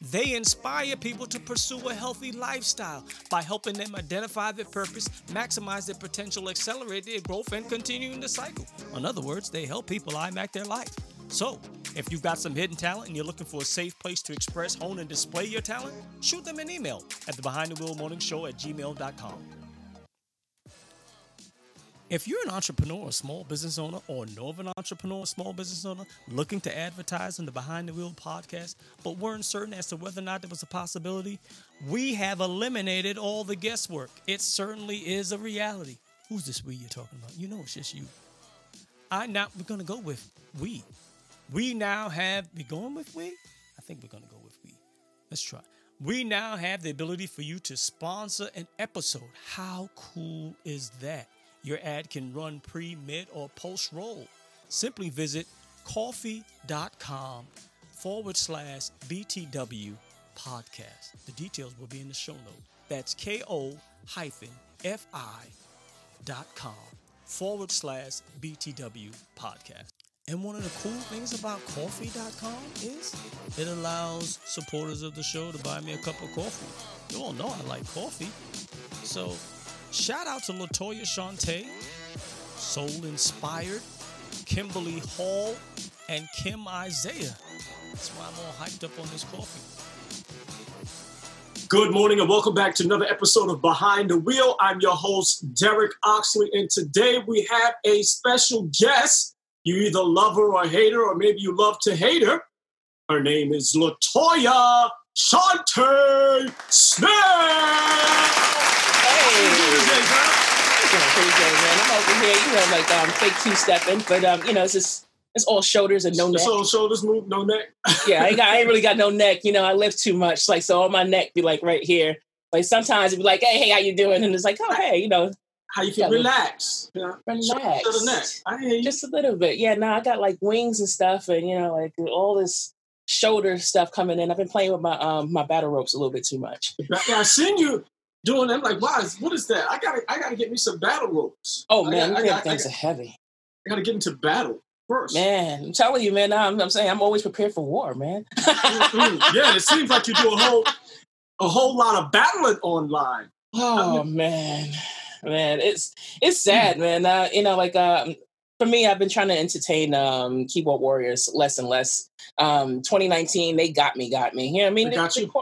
they inspire people to pursue a healthy lifestyle by helping them identify their purpose, maximize their potential, accelerate their growth, and continue in the cycle. In other words, they help people IMAC their life. So, if you've got some hidden talent and you're looking for a safe place to express, hone, and display your talent, shoot them an email at the Behind the Wheel Morning Show at gmail.com. If you're an entrepreneur, a small business owner, or know of an entrepreneur, a small business owner looking to advertise on the Behind the Wheel podcast, but weren't certain as to whether or not there was a possibility, we have eliminated all the guesswork. It certainly is a reality. Who's this we you're talking about? You know it's just you. I now we're gonna go with we. We now have we going with we? I think we're gonna go with we. Let's try. We now have the ability for you to sponsor an episode. How cool is that? Your ad can run pre, mid, or post roll. Simply visit ko-fi.com forward slash BTW podcast. The details will be in the show note. That's ko hyphen fi dot com forward slash BTW podcast. And one of the cool things about ko-fi.com is it allows supporters of the show to buy me a cup of coffee. You all know I like coffee. So Shout out to Latoya Shauntay, Soul Inspired, Kimberly Hall, and Kim Isaiah. That's why I'm all hyped up on this coffee. Good morning and welcome back to another episode of Behind the Wheel. I'm your host, Derek Oxley, and today we have a special guest. You either love her or hate her, or maybe you love to hate her. Her name is Latoya Shauntay Smith. Man. I'm over here, you know, like um, fake two stepping, but um, you know, it's just it's all shoulders and no neck. So shoulders move, no neck. yeah, I, got, I ain't really got no neck. You know, I lift too much, like so. All my neck be like right here. Like sometimes it'd be like, hey, hey, how you doing? And it's like, oh, hey, you know, how you feel? Relax. Yeah. Relax. the neck. I hear you. Just a little bit. Yeah. No, I got like wings and stuff, and you know, like all this shoulder stuff coming in. I've been playing with my um my battle ropes a little bit too much. Yeah, I seen you doing that. I'm like, why? Is, what is that? I gotta, I gotta get me some battle ropes. Oh man, I, I, got, things I are heavy. I gotta get into battle first. Man, I'm telling you, man. I'm, I'm saying I'm always prepared for war, man. mm-hmm. Yeah, it seems like you do a whole, a whole lot of battling online. Oh I man, man, it's it's sad, man. Uh, you know, like um, for me, I've been trying to entertain um, keyboard warriors less and less. Um, 2019, they got me, got me. You know what I mean? They got, you.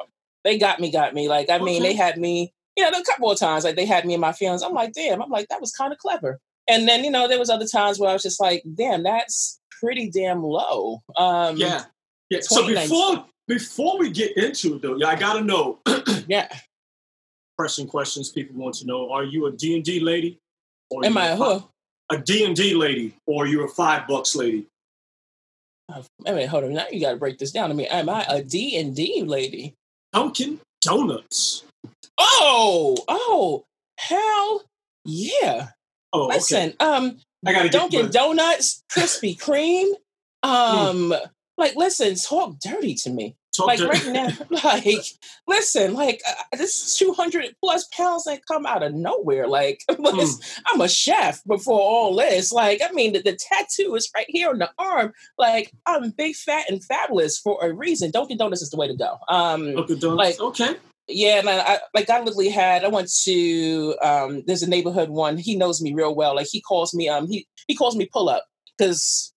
they got me, got me. Like I mean, they had me you know, a couple of times like they had me in my feelings. I'm like, damn, I'm like, that was kind of clever. And then, you know, there was other times where I was just like, damn, that's pretty damn low. Um Yeah. Yeah. So before before we get into it though, yeah, I gotta know. yeah. Pressing questions people want to know. Are you a D and D lady? Or Am I a who? A D and D lady, or you're a five bucks lady? Uh, I mean, hold on. Now you got to break this down I mean, Am I a D and D lady? Dunkin' Donuts. Oh, oh, hell yeah. Oh, Listen, okay. um, I gotta Dunkin' Donuts, Krispy Kreme. Um, like, listen, talk dirty to me. Talk like to- right now, like listen, like uh, this two hundred plus pounds that come out of nowhere. Like listen, I'm a chef before all this. Like I mean, the, the tattoo is right here on the arm. Like I'm big, fat, and fabulous for a reason. Dunkin' Donuts is the way to go. Um, Okay, Donuts. like- okay. Yeah, and I, I like I literally had I went to um there's a neighborhood one. He knows me real well. Like he calls me um he he calls me pull up because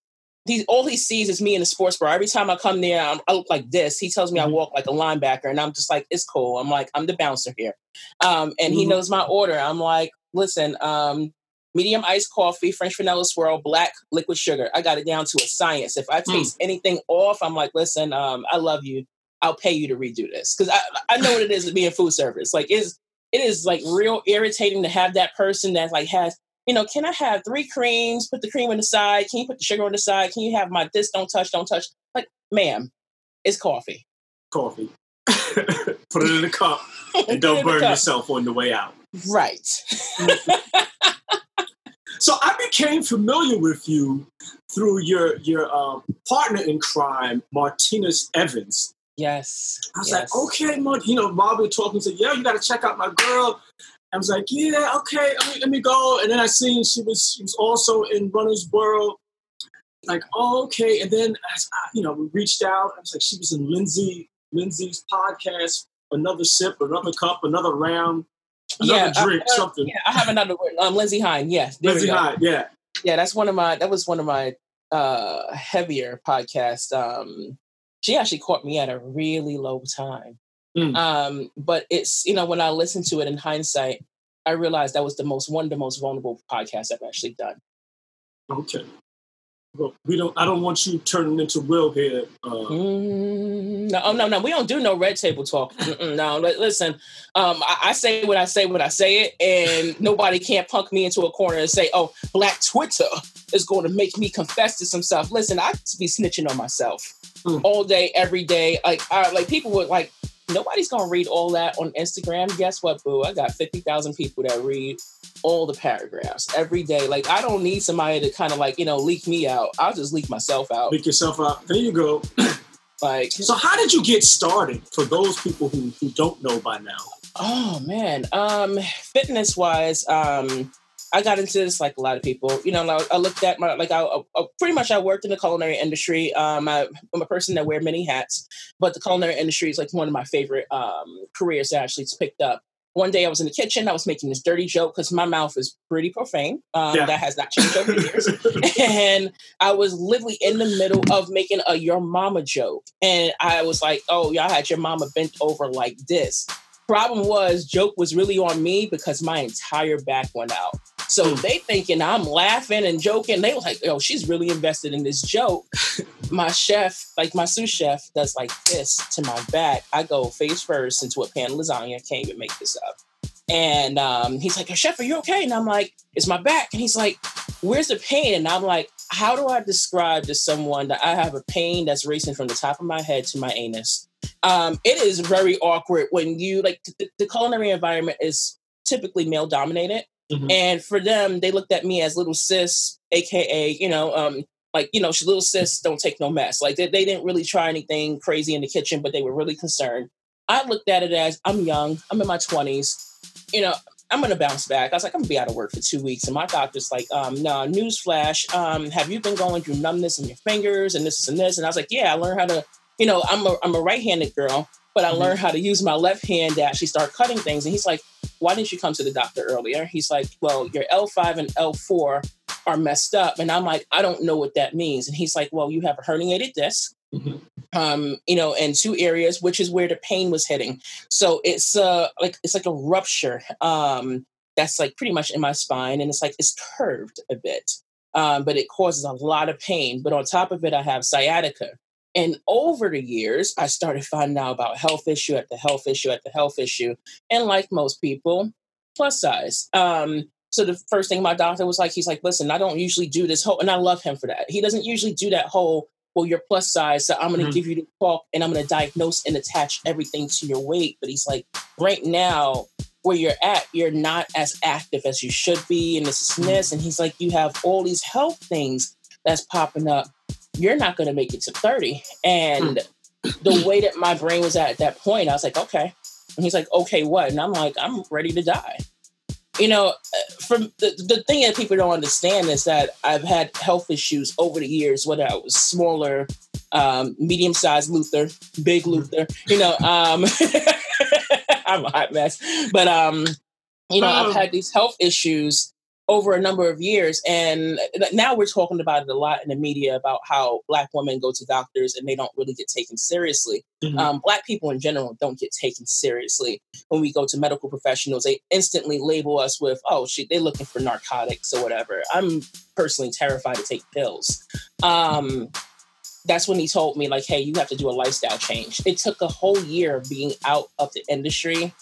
he all he sees is me in the sports bar. Every time I come there, I'm, I look like this. He tells me I Mhm. walk like a linebacker, and I'm just like it's cool. I'm like I'm the bouncer here, um and he Mhm. knows my order. I'm like listen um. Medium iced coffee, French vanilla swirl, black liquid sugar. I got it down to a science. If I taste anything off, I'm like, listen, um, I love you. I'll pay you to redo this because I, I know what it is to be in food service. Like it's it is like real irritating to have that person that like has you know can I have three creams? Put the cream on the side. Can you put the sugar on the side? Can you have my this? Don't touch. Don't touch. Like, ma'am, it's coffee. Coffee. Put it in a cup and don't burn yourself on the way out. Right. So I became familiar with you through your your uh, partner in crime, Martinez Evans. Yes. I was yes. like, okay, Mart, you know, Rob was talking to, yeah, you got to check out my girl. I was like, yeah, okay, let me, let me go. And then I seen she was she was also in Runner's World. Like, oh, okay. And then as I, you know, we reached out. I was like, she was in Lindsay Lindsay's podcast. Another sip, another cup, another round, another Yeah, drink, I- something. Yeah, I have another word. Um, Lindsay Hein. Yes. Lindsay Hein, yeah. yeah that's one of my that was one of my uh heavier podcast um she actually caught me at a really low time Mm. um but it's you know when i listened to it in hindsight i realized that was the most one of the most vulnerable podcasts i've actually done Okay. Well, we don't. I don't want you turning into Will here. Uh, Mm, no, oh, no, no. We don't do no red table talk. Mm-mm, no, listen. Um, I, I say what I say when I say it, and nobody can't punk me into a corner and say, "Oh, Black Twitter is going to make me confess to some stuff." Listen, I just be snitching on myself Mm. all day, every day. Like, I, like people would like. Nobody's gonna read all that on Instagram. Guess what, boo? I got fifty thousand people that read all the paragraphs every day. Like, I don't need somebody to kind of like you know leak me out. I'll just leak myself out. Make yourself out. There you go. Like, So, how did you get started? For those people who, who don't know by now, Oh man, um, fitness wise, um, I got into this like a lot of people. You know, like, I looked at my like I, I pretty much I worked in the culinary industry. Um, I, I'm a person that wear many hats, but the culinary industry is like one of my favorite um careers that actually it's picked up. One day I was in the kitchen, I was making this dirty joke because my mouth is pretty profane. Um, Yeah. That has not changed over the years and I was literally in the middle of making a your mama joke. And I was like, oh, y'all had your mama bent over like this. Problem was, joke was really on me because my entire back went out. So they thinking I'm laughing and joking. They was like, oh, she's really invested in this joke. my chef, like my sous chef, does like this to my back. I go face first into a pan of lasagna. Can't even make this up. And um, he's like, Chef, are you okay? And I'm like, it's my back. And he's like, where's the pain? And I'm like, how do I describe to someone that I have a pain that's racing from the top of my head to my anus? Um, it is very awkward when you like the, the culinary environment is typically male dominated. Mhm. And for them, they looked at me as little sis, aka, you know, um, like, you know, little sis don't take no mess. Like they, they didn't really try anything crazy in the kitchen, but they were really concerned. I looked at it as I'm young, I'm in my 20s, you know, I'm gonna bounce back. I was like, I'm gonna be out of work for two weeks. And my doctor's like, um, no, newsflash, um, have you been going through numbness in your fingers and this and this? And I was like, Yeah, I learned how to, you know, I'm a I'm a right-handed girl, but I Mhm. learned how to use my left hand to actually start cutting things. And he's like, Why didn't you come to the doctor earlier? He's like, Well, your L5 and L4 are messed up. And I'm like, I don't know what that means. And he's like, Well, you have a herniated disc Mhm. um, you know, in two areas, which is where the pain was hitting. So it's uh like it's like a rupture um that's like pretty much in my spine, and it's like it's curved a bit, um, but it causes a lot of pain. But on top of it, I have sciatica. And over the years, I started finding out about health issue at the health issue at the health issue. And like most people, plus size. Um, so the first thing my doctor was like, he's like, listen, I don't usually do this whole, and I love him for that. He doesn't usually do that whole, well, you're plus size, so I'm going to Mhm. give you the talk and I'm going to diagnose and attach everything to your weight. But he's like, right now, where you're at, you're not as active as you should be, and this and this. And he's like, you have all these health things that's popping up. You're not going to make it to 30. And the way that my brain was at at that point, I was like, okay. And he's like, okay, what? And I'm like, I'm ready to die. You know, uh, from the, the thing that people don't understand is that I've had health issues over the years, whether I was smaller, um, medium sized Luther, big mm-hmm. Luther, you know, um, I'm a hot mess. But um, you know, I've had these health issues over a number of years. And now we're talking about it a lot in the media about how Black women go to doctors and they don't really get taken seriously. Mm-hmm. Um, Black people in general don't get taken seriously when we go to medical professionals. They instantly label us with, oh, shit, they're looking for narcotics or whatever. I'm personally terrified to take pills. Um, that's when he told me, like, hey, you have to do a lifestyle change. It took a whole year of being out of the industry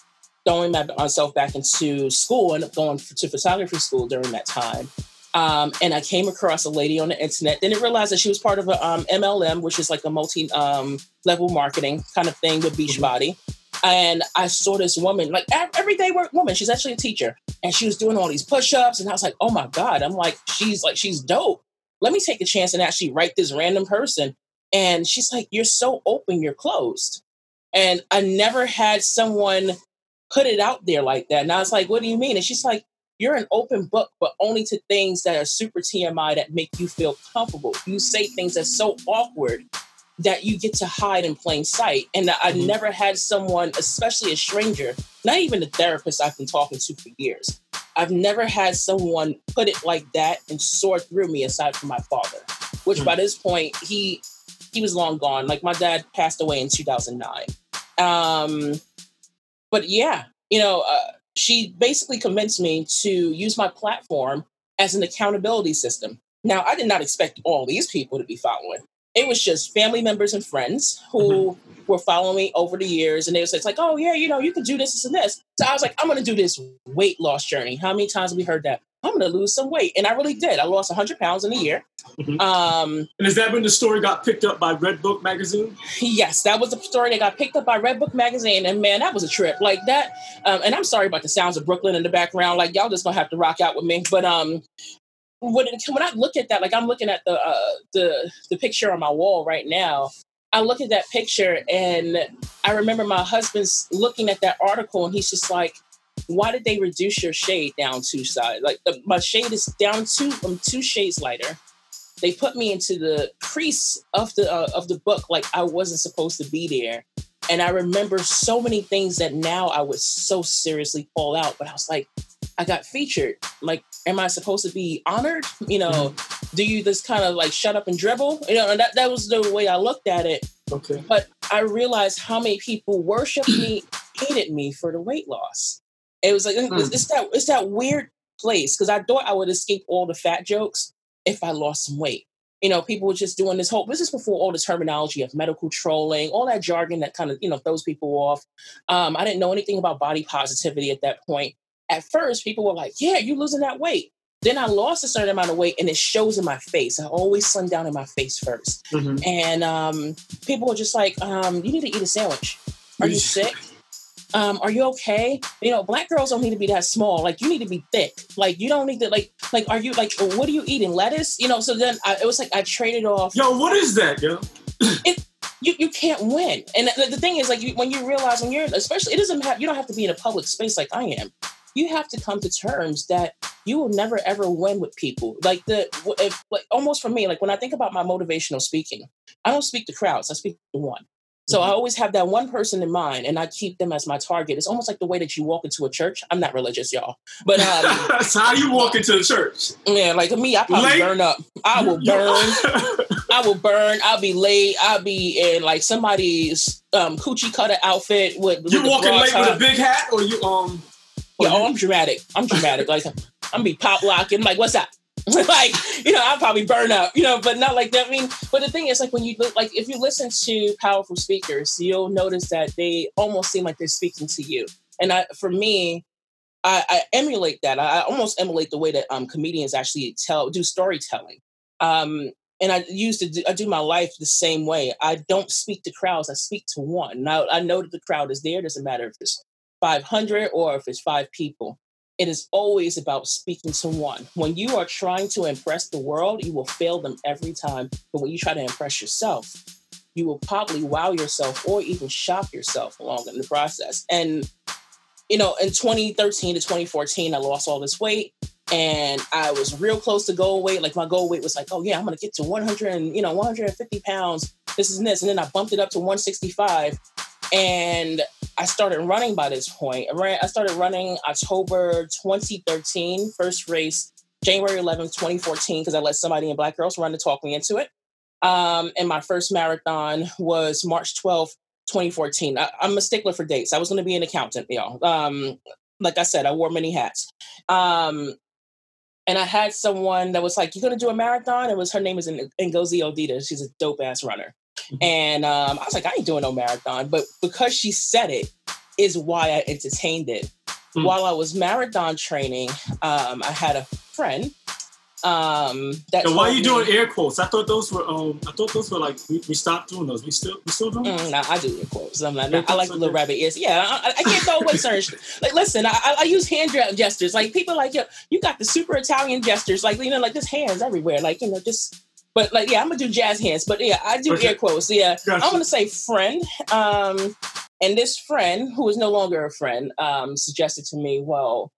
throwing myself back into school and going to photography school during that time. Um, and I came across a lady on the internet. Didn't realize that she was part of a um, MLM, which is like a multi um, level marketing kind of thing with Beachbody. Mm-hmm. And I saw this woman, like everyday work woman. She's actually a teacher, and she was doing all these push ups. And I was like, oh my god! I'm like, she's like, she's dope. Let me take a chance and actually write this random person. And she's like, you're so open, you're closed. And I never had someone put it out there like that. And I was like, what do you mean? And she's like, you're an open book, but only to things that are super TMI that make you feel comfortable. You say things that's so awkward that you get to hide in plain sight. And I mm-hmm. never had someone, especially a stranger, not even a therapist I've been talking to for years. I've never had someone put it like that and soar through me aside from my father, which mm-hmm. by this point, he he was long gone. Like my dad passed away in 2009. Um, but yeah, you know, uh, she basically convinced me to use my platform as an accountability system. Now, I did not expect all these people to be following. It was just family members and friends who mm-hmm. were following me over the years, and they would say, "It's like, oh yeah, you know, you can do this, this, and this." So I was like, "I'm going to do this weight loss journey." How many times have we heard that? I'm going to lose some weight. And I really did. I lost 100 pounds in a year. Mm-hmm. Um, and is that when the story got picked up by Redbook magazine? Yes, that was the story that got picked up by Redbook magazine. And man, that was a trip like that. Um, and I'm sorry about the sounds of Brooklyn in the background. Like y'all just going to have to rock out with me. But um, when, when I look at that, like I'm looking at the, uh, the, the picture on my wall right now, I look at that picture and I remember my husband's looking at that article and he's just like, why did they reduce your shade down two sides? Like the, my shade is down two, I'm two shades lighter. They put me into the crease of the uh, of the book like I wasn't supposed to be there. And I remember so many things that now I would so seriously fall out. But I was like, I got featured. Like, am I supposed to be honored? You know, mm-hmm. do you just kind of like shut up and dribble? You know, and that, that was the way I looked at it. Okay. But I realized how many people worshiped me, hated me for the weight loss. It was like mm. it's that it's that weird place because I thought I would escape all the fat jokes if I lost some weight. You know, people were just doing this whole. This is before all the terminology of medical trolling, all that jargon that kind of you know throws people off. Um, I didn't know anything about body positivity at that point. At first, people were like, "Yeah, you're losing that weight." Then I lost a certain amount of weight, and it shows in my face. I always slim down in my face 1st mm-hmm. and um, people were just like, um, "You need to eat a sandwich. Are you sick?" Um, are you okay? You know, black girls don't need to be that small. Like you need to be thick. Like you don't need to like like are you like what are you eating? Lettuce? You know, so then I, it was like I traded off. Yo, what is that, yo? it you, you can't win. And the, the thing is like you, when you realize when you're especially it doesn't have you don't have to be in a public space like I am. You have to come to terms that you will never ever win with people. Like the if, like almost for me, like when I think about my motivational speaking, I don't speak to crowds. I speak to one. So I mm-hmm. always have that one person in mind, and I keep them as my target. It's almost like the way that you walk into a church. I'm not religious, y'all, but um, that's how you walk into the church. Yeah, like me, I probably late. burn up. I will burn. I will burn. I'll be late. I'll be in like somebody's um, coochie cutter outfit with. You with walking late top. with a big hat, or you um. Yeah, oh, I'm dramatic. I'm dramatic. like I'm be pop locking. Like, what's that? like, you know, I'll probably burn up, you know, but not like that. I mean, but the thing is, like, when you look, like, if you listen to powerful speakers, you'll notice that they almost seem like they're speaking to you. And I, for me, I, I emulate that. I, I almost emulate the way that um, comedians actually tell, do storytelling. Um, and I used to do, I do my life the same way. I don't speak to crowds. I speak to one. Now I know that the crowd is there. It doesn't matter if it's 500 or if it's five people it is always about speaking to one. When you are trying to impress the world, you will fail them every time. But when you try to impress yourself, you will probably wow yourself or even shock yourself along in the process. And you know, in 2013 to 2014, I lost all this weight and I was real close to goal weight. Like my goal weight was like, oh yeah, I'm gonna get to 100 and you know 150 pounds. This is this, and then I bumped it up to 165, and I started running by this point. I, ran, I started running October 2013, first race January 11, 2014, because I let somebody in Black Girls Run to talk me into it. Um, and my first marathon was March 12, 2014. I, am a stickler for dates. I was going to be an accountant, y'all. Um, like I said, I wore many hats. Um, and I had someone that was like, "You're gonna do a marathon?" It was her name is Ngozi Odita. She's a dope ass runner. And um, I was like, "I ain't doing no marathon," but because she said it, is why I entertained it. Mm-hmm. While I was marathon training, um, I had a friend um, that why are you me, doing air quotes? I thought those were um, I thought those were like we, we stopped doing those. We still we still doing. Mm, nah, I do air quotes. I'm like, I like the little rabbit ears. Yeah, I, I can't throw away certain. like, listen, I, I use hand gestures. Like people like yo, you got the super Italian gestures. Like you know, like just hands everywhere. Like you know, just. But like, yeah, I'm gonna do jazz hands. But yeah, I do okay. air quotes. Yeah, gotcha. I'm gonna say friend. Um, and this friend, who is no longer a friend, um, suggested to me, well,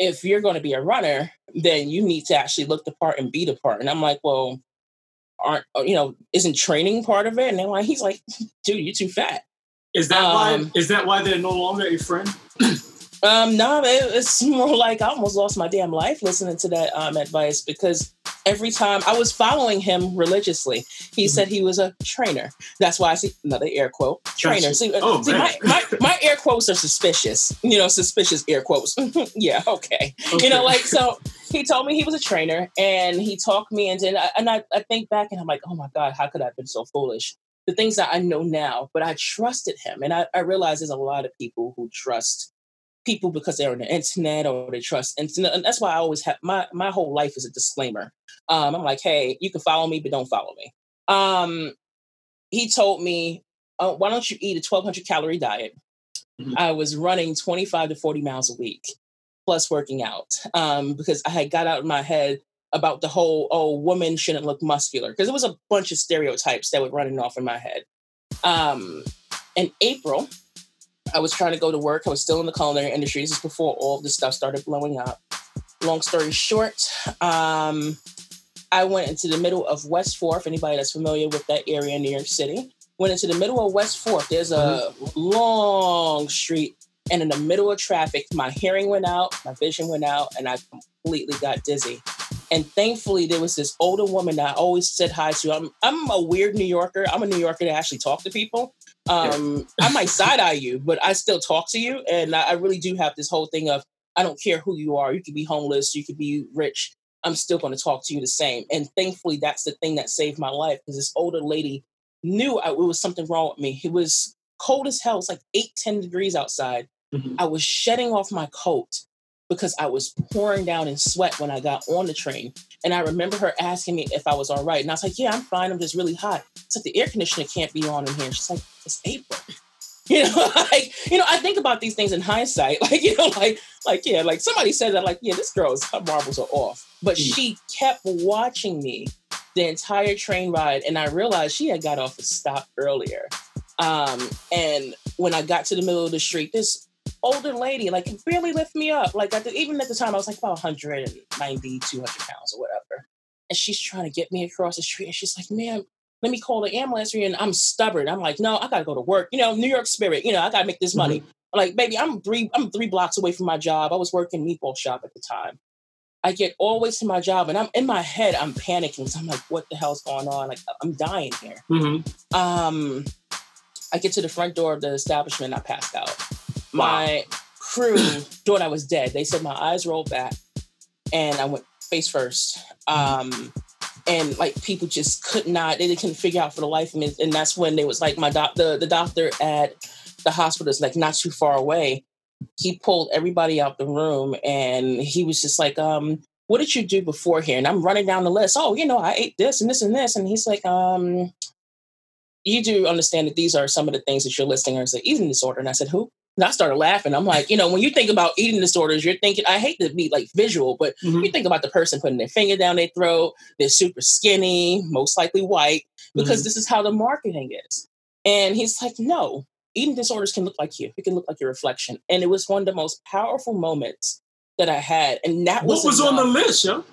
if you're going to be a runner, then you need to actually look the part and be the part. And I'm like, well, aren't uh, you know, isn't training part of it? And then like he's like, dude, you're too fat. Is that um, why? Is that why they're no longer a friend? um, no, it, it's more like I almost lost my damn life listening to that um, advice because every time I was following him religiously. He mm-hmm. said he was a trainer. That's why I see another air quote trainer. See, uh, oh, see my, my, my, air quotes are suspicious, you know, suspicious air quotes. yeah, okay. okay. You know, like, so he told me he was a trainer and he talked me into, and, I, and I, I think back and I'm like, oh my God, how could I have been so foolish? The things that I know now, but I trusted him. And I, I realize there's a lot of people who trust people because they're on the internet or they trust internet. And that's why I always have my my whole life is a disclaimer. Um, I'm like, hey, you can follow me, but don't follow me. Um, he told me, oh, why don't you eat a 1200 calorie diet? Mm-hmm. I was running 25 to 40 miles a week plus working out um, because I had got out of my head about the whole, oh, women shouldn't look muscular because it was a bunch of stereotypes that were running off in my head. Um, in April, I was trying to go to work. I was still in the culinary industry. This is before all this stuff started blowing up. Long story short, um, I went into the middle of West Fourth. Anybody that's familiar with that area in New York City, went into the middle of West Fourth. There's a mm-hmm. long street, and in the middle of traffic, my hearing went out, my vision went out, and I completely got dizzy. And thankfully, there was this older woman that I always said hi to. I'm I'm a weird New Yorker. I'm a New Yorker that actually talk to people. Um, I might side eye you, but I still talk to you. And I, I really do have this whole thing of I don't care who you are. You could be homeless, you could be rich. I'm still going to talk to you the same. And thankfully, that's the thing that saved my life because this older lady knew I, it was something wrong with me. It was cold as hell. It's like eight, 10 degrees outside. Mm-hmm. I was shedding off my coat because I was pouring down in sweat when I got on the train. And I remember her asking me if I was all right. And I was like, yeah, I'm fine. I'm just really hot. It's like the air conditioner can't be on in here. she's like, it's April. You know, like, you know, I think about these things in hindsight. Like, you know, like, like, yeah, like somebody said that, like, yeah, this girl's her marbles are off. But mm. she kept watching me the entire train ride. And I realized she had got off a stop earlier. Um, and when I got to the middle of the street, this older lady, like barely lift me up. Like at the, even at the time, I was like about 190, 200 pounds or whatever. And she's trying to get me across the street. And she's like, ma'am, let me call the ambulance. And I'm stubborn. I'm like, no, I gotta go to work. You know, New York spirit. You know, I gotta make this money. Mm-hmm. Like, baby, I'm three, I'm three blocks away from my job. I was working meatball shop at the time. I get always to my job, and I'm in my head. I'm panicking. So I'm like, what the hell's going on? Like, I'm dying here. Mm-hmm. Um, I get to the front door of the establishment. I passed out. My crew thought I was dead. They said my eyes rolled back, and I went face first. Um, and like people just could not they couldn't figure out for the life of me. And that's when they was like my doc the, the doctor at the hospital is like not too far away. He pulled everybody out the room and he was just like um what did you do before here and i'm running down the list. Oh you know i ate this and this and this. And he's like um you do understand that these are some of the things that you're listing as an eating disorder. And i said who I started laughing. I'm like, you know, when you think about eating disorders, you're thinking, I hate to be like visual, but mm-hmm. you think about the person putting their finger down their throat, they're super skinny, most likely white, because mm-hmm. this is how the marketing is. And he's like, no, eating disorders can look like you. It can look like your reflection. And it was one of the most powerful moments that I had. And that was what was enough. on the list, yo?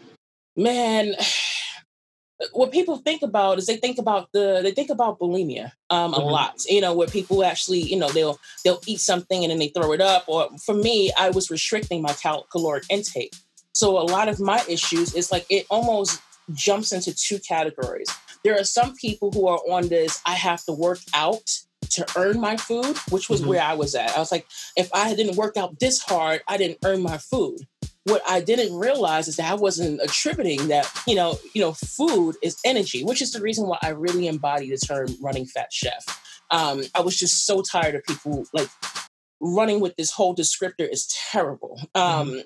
Man, what people think about is they think about the they think about bulimia um, mm-hmm. a lot you know where people actually you know they'll they'll eat something and then they throw it up or for me i was restricting my cal- caloric intake so a lot of my issues is like it almost jumps into two categories there are some people who are on this i have to work out to earn my food which was mm-hmm. where i was at i was like if i didn't work out this hard i didn't earn my food what I didn't realize is that I wasn't attributing that, you know, you know, food is energy, which is the reason why I really embody the term running fat chef. Um, I was just so tired of people like running with this whole descriptor is terrible. Um, mm-hmm.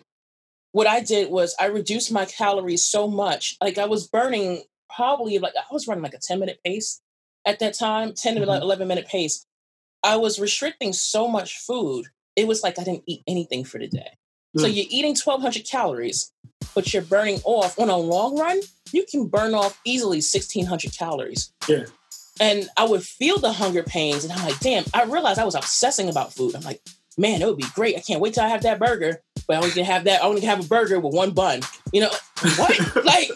What I did was I reduced my calories so much, like I was burning probably like I was running like a 10 minute pace at that time, 10 mm-hmm. to 11 minute pace. I was restricting so much food. It was like I didn't eat anything for the day. So mm. you're eating 1,200 calories, but you're burning off on a long run, you can burn off easily 1,600 calories. Yeah. And I would feel the hunger pains, and I'm like, damn, I realized I was obsessing about food. I'm like, man, it would be great. I can't wait till I have that burger, but I only can have that. I only can have a burger with one bun. You know, what? like,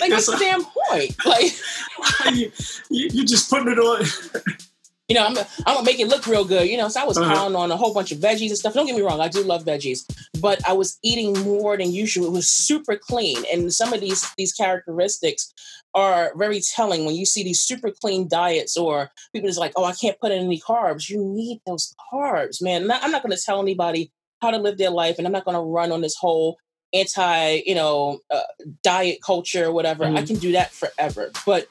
like what's the damn point? Like, you, you, you just putting it on you know, I'm, I'm gonna make it look real good. You know, so I was uh-huh. pounding on a whole bunch of veggies and stuff. Don't get me wrong, I do love veggies, but I was eating more than usual. It was super clean, and some of these these characteristics are very telling when you see these super clean diets or people just like, oh, I can't put in any carbs. You need those carbs, man. I'm not to tell anybody how to live their life, and I'm not to run on this whole anti, you know, uh, diet culture or whatever. Mm-hmm. I can do that forever, but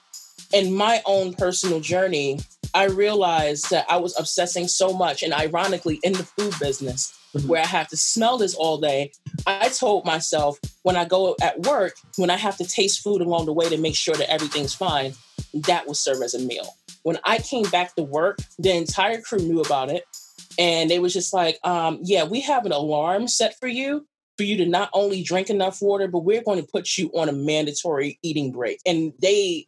in my own personal journey, I realized that I was obsessing so much, and ironically, in the food business, mm-hmm. where I have to smell this all day, I told myself when I go at work, when I have to taste food along the way to make sure that everything's fine, that will serve as a meal. When I came back to work, the entire crew knew about it. And they was just like, um, yeah, we have an alarm set for you for you to not only drink enough water, but we're going to put you on a mandatory eating break. And they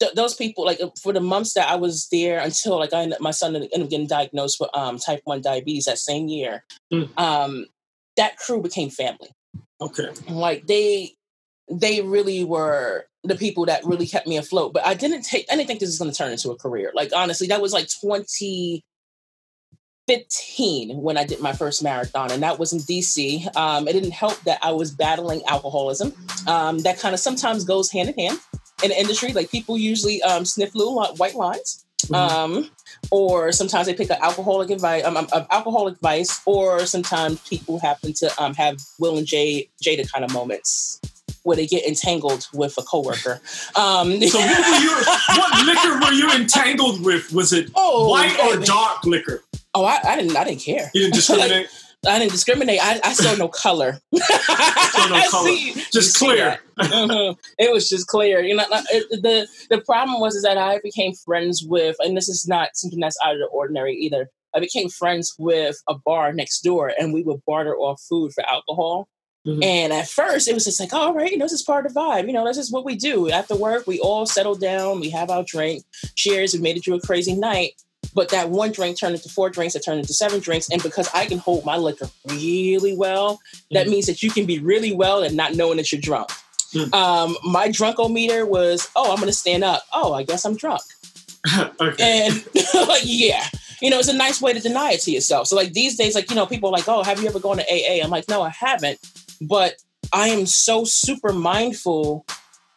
th- those people, like for the months that I was there until like I my son ended up getting diagnosed with um, type one diabetes that same year, mm. um, that crew became family. Okay, like they they really were the people that really kept me afloat. But I didn't take. I didn't think this was going to turn into a career. Like honestly, that was like twenty. 15 when I did my first marathon, and that was in DC. Um, it didn't help that I was battling alcoholism. Um, that kind of sometimes goes hand in hand in the industry. Like people usually um, sniff little white lines. Mm-hmm. Um, or sometimes they pick an alcoholic advice, um, um, alcoholic vice, or sometimes people happen to um, have Will and Jay Jada kind of moments where they get entangled with a coworker. Um, so what, were you, what liquor were you entangled with? Was it oh, white or dark liquor? Oh, I, I, didn't. I didn't care. You didn't discriminate. like, I didn't discriminate. I, I saw no color. saw no color. See, just clear. mm-hmm. It was just clear. You know, it, the the problem was is that I became friends with, and this is not something that's out of the ordinary either. I became friends with a bar next door, and we would barter off food for alcohol. Mm-hmm. And at first, it was just like, all right, you know, this is part of the vibe. You know, this is what we do. After work, we all settle down, we have our drink. Cheers, we made it through a crazy night. But that one drink turned into four drinks, it turned into seven drinks. And because I can hold my liquor really well, that mm. means that you can be really well and not knowing that you're drunk. Mm. Um, my drunkometer was, oh, I'm going to stand up. Oh, I guess I'm drunk. okay. And yeah, you know, it's a nice way to deny it to yourself. So like these days, like, you know, people are like, oh, have you ever gone to AA? I'm like, no, I haven't. But I am so super mindful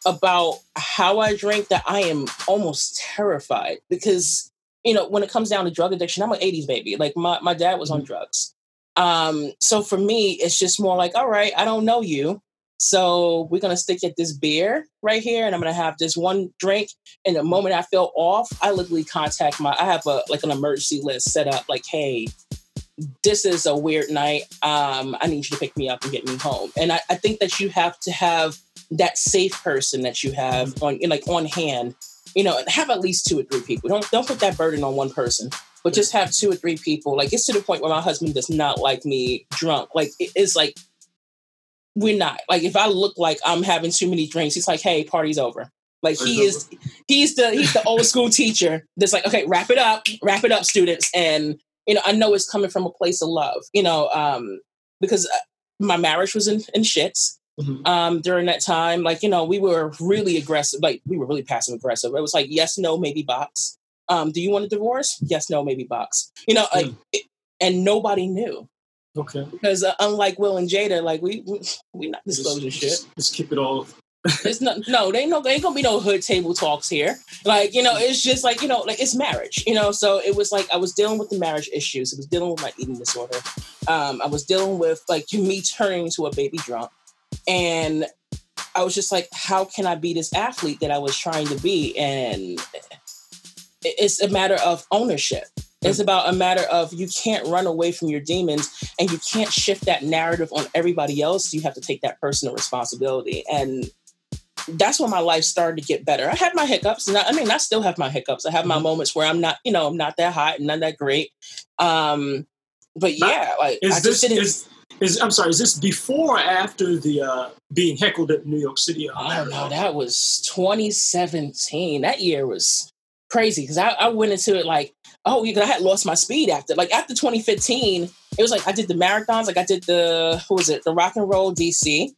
about how I drink that I am almost terrified because you know, when it comes down to drug addiction, I'm an 80s baby. Like my, my dad was on mm-hmm. drugs. Um, so for me, it's just more like, all right, I don't know you. So we're gonna stick at this beer right here, and I'm gonna have this one drink. And the moment I feel off, I literally contact my. I have a like an emergency list set up. Like, hey, this is a weird night. Um, I need you to pick me up and get me home. And I, I think that you have to have that safe person that you have mm-hmm. on like on hand you know, have at least two or three people. Don't don't put that burden on one person, but just have two or three people. Like it's to the point where my husband does not like me drunk. Like it's like we're not. Like if I look like I'm having too many drinks, he's like, "Hey, party's over." Like he is, he's the he's the old school teacher that's like, okay, wrap it up, wrap it up, students. And you know, I know it's coming from a place of love. You know, um, because uh, my marriage was in, in shits mm-hmm. um, during that time. Like, you know, we were really aggressive. Like, we were really passive aggressive. It was like yes, no, maybe box. Um, do you want a divorce? Yes, no, maybe box. You know, like, mm. and nobody knew. Okay. Because uh, unlike Will and Jada, like we we, we not disclosing just, shit. Just, just keep it all it's not no, they ain't no, there ain't gonna be no hood table talks here. Like, you know, it's just like, you know, like it's marriage, you know. So it was like I was dealing with the marriage issues. I was dealing with my eating disorder. Um, I was dealing with like me turning into a baby drunk. And I was just like, how can I be this athlete that I was trying to be? And it's a matter of ownership. It's about a matter of you can't run away from your demons and you can't shift that narrative on everybody else. You have to take that personal responsibility. And that's when my life started to get better. I had my hiccups, and I, I mean, I still have my hiccups. I have my mm-hmm. moments where I'm not, you know, I'm not that hot and not that great. Um, but yeah, like is I this is, is I'm sorry, is this before or after the uh, being heckled at New York City? Oh no, that was 2017. That year was crazy because I, I, went into it like, oh, I had lost my speed after like after 2015. It was like I did the marathons, like I did the who was it, the Rock and Roll DC.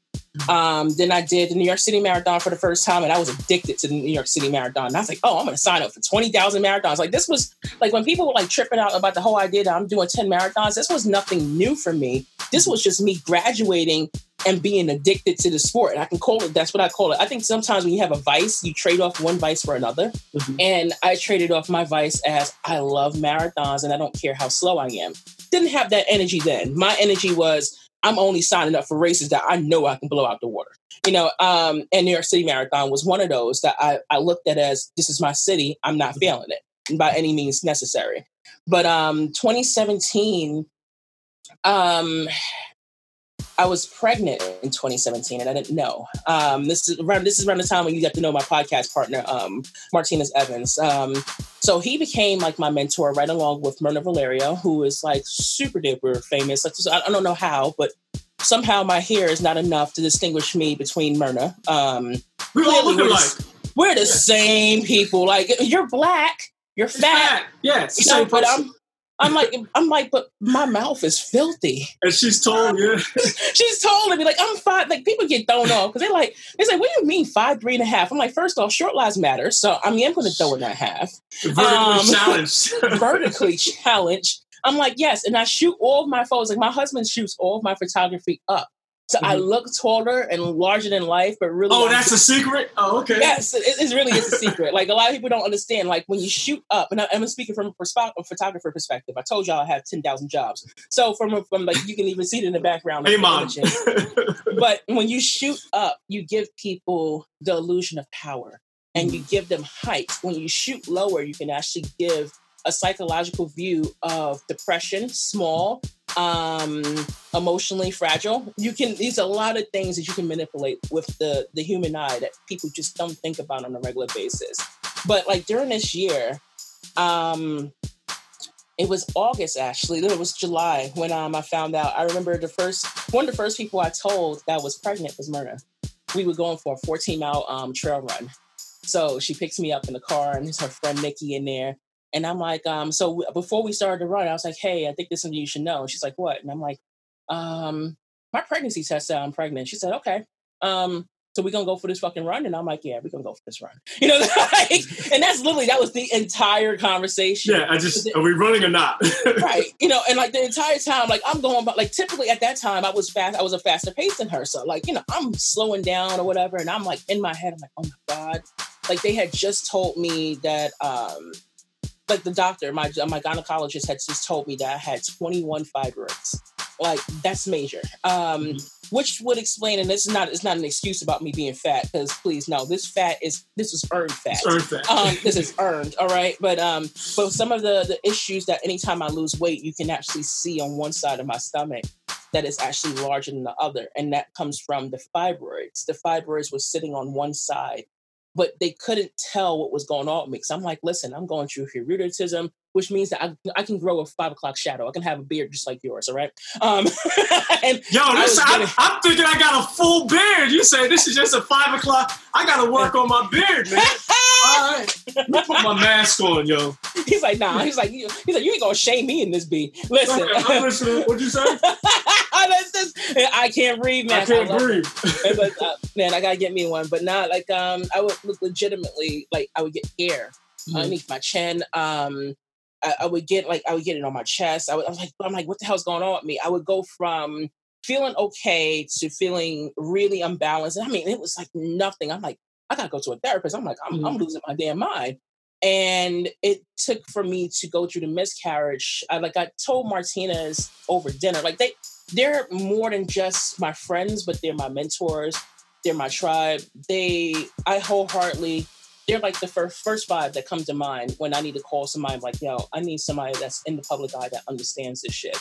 Um, then I did the New York City Marathon for the first time, and I was addicted to the New York City Marathon. And I was like, "Oh, I'm going to sign up for twenty thousand marathons." Like this was like when people were like tripping out about the whole idea that I'm doing ten marathons. This was nothing new for me. This was just me graduating and being addicted to the sport. And I can call it. That's what I call it. I think sometimes when you have a vice, you trade off one vice for another. Mm-hmm. And I traded off my vice as I love marathons, and I don't care how slow I am. Didn't have that energy then. My energy was I'm only signing up for races that I know I can blow out the water. You know, um, and New York City Marathon was one of those that I, I looked at as this is my city. I'm not mm-hmm. failing it by any means necessary. But um, 2017, um, I was pregnant in 2017 and I didn't know. Um, this is around this is around the time when you got to know my podcast partner, um, Martinez Evans. Um, so he became like my mentor right along with Myrna Valerio, who is like super duper famous. I don't know how, but somehow my hair is not enough to distinguish me between Myrna. Um, we all look alike. We're the yeah. same people. Like you're black, you're fat. fat. Yes, you know, but I'm I'm like, I'm like, but my mouth is filthy. And she's told you. she's told me like I'm five. Like people get thrown off because they're like, they say, what do you mean five, three and a half? I'm like, first off, short lives matter. So I mean, I'm going to throw in that half. Vertically um, challenged. vertically challenged. I'm like, yes, and I shoot all of my photos. Like my husband shoots all of my photography up. So mm-hmm. I look taller and larger than life, but really. Oh, that's a secret. Oh, okay. Yes, it, it really is a secret. like a lot of people don't understand. Like when you shoot up, and I, am speaking from a photographer perspective. I told y'all I have ten thousand jobs. So from from like you can even see it in the background. Hey, mom. but when you shoot up, you give people the illusion of power, and you give them height. When you shoot lower, you can actually give a psychological view of depression, small, um, emotionally fragile. You can there's a lot of things that you can manipulate with the the human eye that people just don't think about on a regular basis. But like during this year, um, it was August actually. Then it was July when um I found out. I remember the first one of the first people I told that was pregnant was Myrna. We were going for a 14 mile um trail run. So she picks me up in the car and there's her friend Nikki in there. And I'm like, um, so before we started to run, I was like, hey, I think this is something you should know. And she's like, what? And I'm like, um, my pregnancy test said I'm pregnant. She said, okay. Um, so we're gonna go for this fucking run. And I'm like, yeah, we're gonna go for this run. You know, like, and that's literally that was the entire conversation. Yeah, I just are we running or not? right. You know, and like the entire time, like I'm going but like typically at that time I was fast, I was a faster pace than her. So like, you know, I'm slowing down or whatever, and I'm like in my head, I'm like, oh my God. Like they had just told me that um like the doctor, my my gynecologist had just told me that I had 21 fibroids. Like that's major. Um, mm-hmm. which would explain, and this is not it's not an excuse about me being fat, because please no, this fat is this is earned fat. earned fat. um, this is earned, all right. But um, but some of the the issues that anytime I lose weight, you can actually see on one side of my stomach that is actually larger than the other, and that comes from the fibroids. The fibroids were sitting on one side but they couldn't tell what was going on with me. So I'm like, listen, I'm going through hirsutism, which means that I, I can grow a five o'clock shadow. I can have a beard just like yours, all right? Um, and Yo, this, I am thinking I got a full beard. You say this is just a five o'clock. I got to work on my beard, man. right, let me put my mask on, yo. He's like, nah. He's like, he's like, you ain't gonna shame me in this B. Listen, I'm listening. What'd you say? just, I can't breathe, man. I can't I breathe. but uh, man, I gotta get me one. But not like um, I would legitimately like I would get hair mm-hmm. underneath my chin. Um, I, I, would get like I would get it on my chest. I, would, I was like, I'm like, what the hell's going on with me? I would go from feeling okay to feeling really unbalanced. I mean, it was like nothing. I'm like, I gotta go to a therapist. I'm like, I'm, mm-hmm. I'm losing my damn mind. And it took for me to go through the miscarriage. I like I told Martinez over dinner, like they they're more than just my friends, but they're my mentors. They're my tribe. They I wholeheartedly they're like the first first five that come to mind when I need to call somebody like, yo, I need somebody that's in the public eye that understands this shit.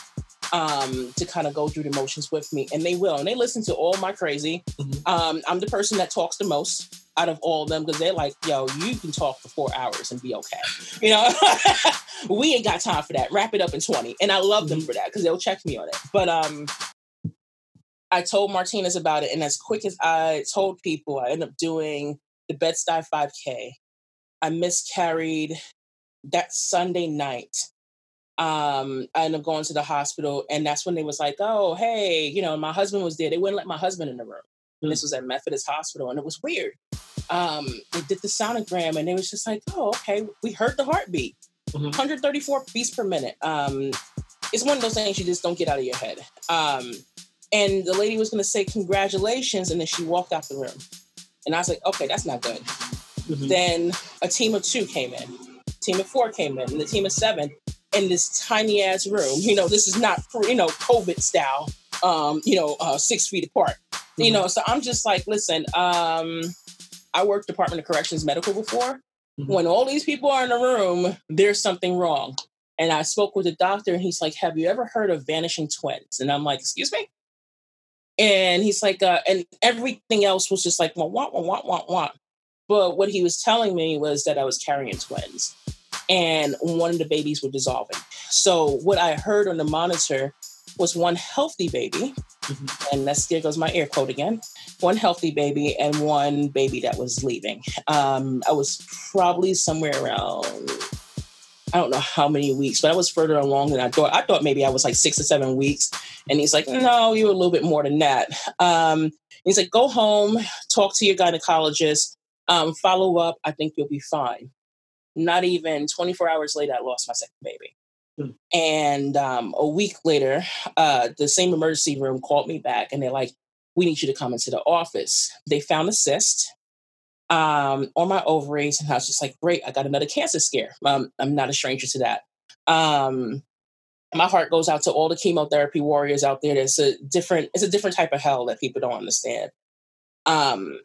Um, to kind of go through the motions with me. And they will. And they listen to all my crazy. Mm-hmm. Um, I'm the person that talks the most out of all of them because they're like, yo, you can talk for four hours and be okay. You know, we ain't got time for that. Wrap it up in 20. And I love them mm-hmm. for that because they'll check me on it. But um I told Martinez about it, and as quick as I told people, I ended up doing the Bed-Stuy 5K. I miscarried that Sunday night. Um, I ended up going to the hospital, and that's when they was like, "Oh, hey, you know, my husband was there. They wouldn't let my husband in the room." Mm-hmm. This was at Methodist Hospital, and it was weird. Um, they did the sonogram, and it was just like, "Oh, okay." We heard the heartbeat, mm-hmm. 134 beats per minute. Um, it's one of those things you just don't get out of your head. Um, and the lady was going to say congratulations, and then she walked out the room. And I was like, okay, that's not good. Mm-hmm. Then a team of two came in, team of four came in, and the team of seven in this tiny ass room. You know, this is not you know COVID style. Um, you know, uh, six feet apart. Mm-hmm. You know, so I'm just like, listen. Um, I worked Department of Corrections Medical before. Mm-hmm. When all these people are in a room, there's something wrong. And I spoke with the doctor, and he's like, "Have you ever heard of vanishing twins?" And I'm like, "Excuse me." And he's like, uh, and everything else was just like, well, want, want, want, want. But what he was telling me was that I was carrying twins and one of the babies were dissolving. So what I heard on the monitor was one healthy baby, mm-hmm. and that's there goes my air quote again. One healthy baby and one baby that was leaving. Um, I was probably somewhere around I don't know how many weeks, but I was further along than I thought. I thought maybe I was like six or seven weeks. And he's like, no, you're a little bit more than that. Um, he's like, go home, talk to your gynecologist, um, follow up. I think you'll be fine. Not even 24 hours later, I lost my second baby. Hmm. And um, a week later, uh, the same emergency room called me back and they're like, we need you to come into the office. They found a cyst um, on my ovaries, and I was just like, great, I got another cancer scare. Um, I'm not a stranger to that. Um, my heart goes out to all the chemotherapy warriors out there. It's a different, it's a different type of hell that people don't understand. Um,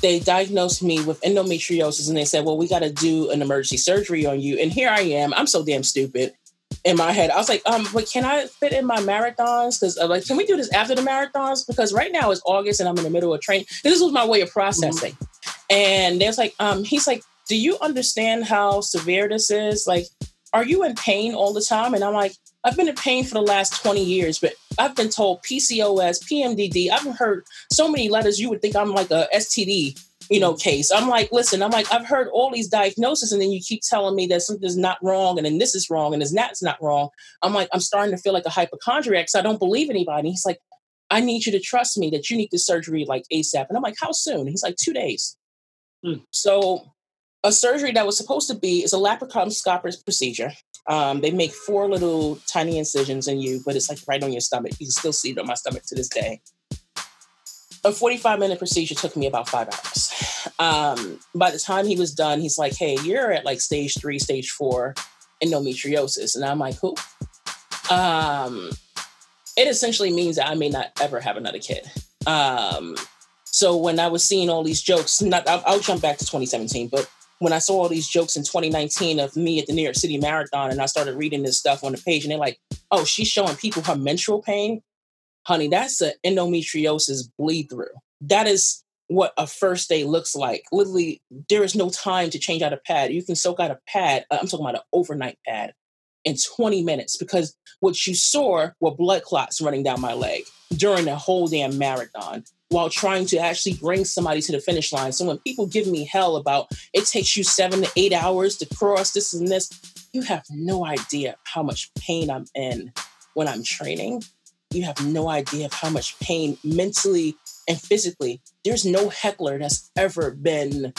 they diagnosed me with endometriosis and they said, well, we got to do an emergency surgery on you. And here I am. I'm so damn stupid in my head. I was like, um, but can I fit in my marathons? Because uh, like, can we do this after the marathons? Because right now it's August and I'm in the middle of training. This was my way of processing. Mm-hmm. And there's like, um, he's like, do you understand how severe this is? Like, are you in pain all the time? And I'm like, I've been in pain for the last 20 years, but I've been told PCOS, PMDD. I've heard so many letters you would think I'm like a STD you know, case. I'm like, listen, I'm like, I've heard all these diagnoses, and then you keep telling me that something's not wrong, and then this is wrong, and this that's not wrong. I'm like, I'm starting to feel like a hypochondriac because I don't believe anybody. He's like, I need you to trust me that you need the surgery like ASAP. And I'm like, how soon? he's like, two days. Hmm. So a surgery that was supposed to be is a laparoscopic procedure. Um, they make four little tiny incisions in you, but it's like right on your stomach. You can still see it on my stomach to this day a 45 minute procedure took me about five hours. Um, by the time he was done, he's like, Hey, you're at like stage three, stage four endometriosis. And I'm like, Who? Um, it essentially means that I may not ever have another kid. Um, so when I was seeing all these jokes, not I'll, I'll jump back to 2017, but when I saw all these jokes in 2019 of me at the New York City Marathon and I started reading this stuff on the page and they're like, oh, she's showing people her menstrual pain honey, that's an endometriosis bleed through. That is what a first day looks like. Literally, there is no time to change out a pad. You can soak out a pad. Uh, I'm talking about an overnight pad in 20 minutes because what you saw were blood clots running down my leg during the whole damn marathon while trying to actually bring somebody to the finish line. So when people give me hell about it takes you seven to eight hours to cross this and this, you have no idea how much pain I'm in when I'm training. You have no idea of how much pain mentally and physically. There's no heckler that's ever been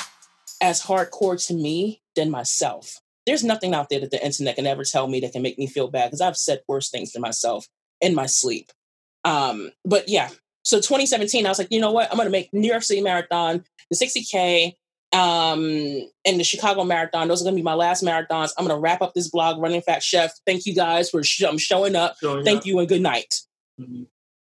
as hardcore to me than myself. There's nothing out there that the internet can ever tell me that can make me feel bad because I've said worse things to myself in my sleep. Um, but yeah, so 2017, I was like, you know what? I'm going to make New York City Marathon, the 60K, um, and the Chicago Marathon. Those are going to be my last marathons. I'm going to wrap up this blog, Running Fat Chef. Thank you guys for sh- showing up. Showing Thank up. you and good night. Mm-hmm.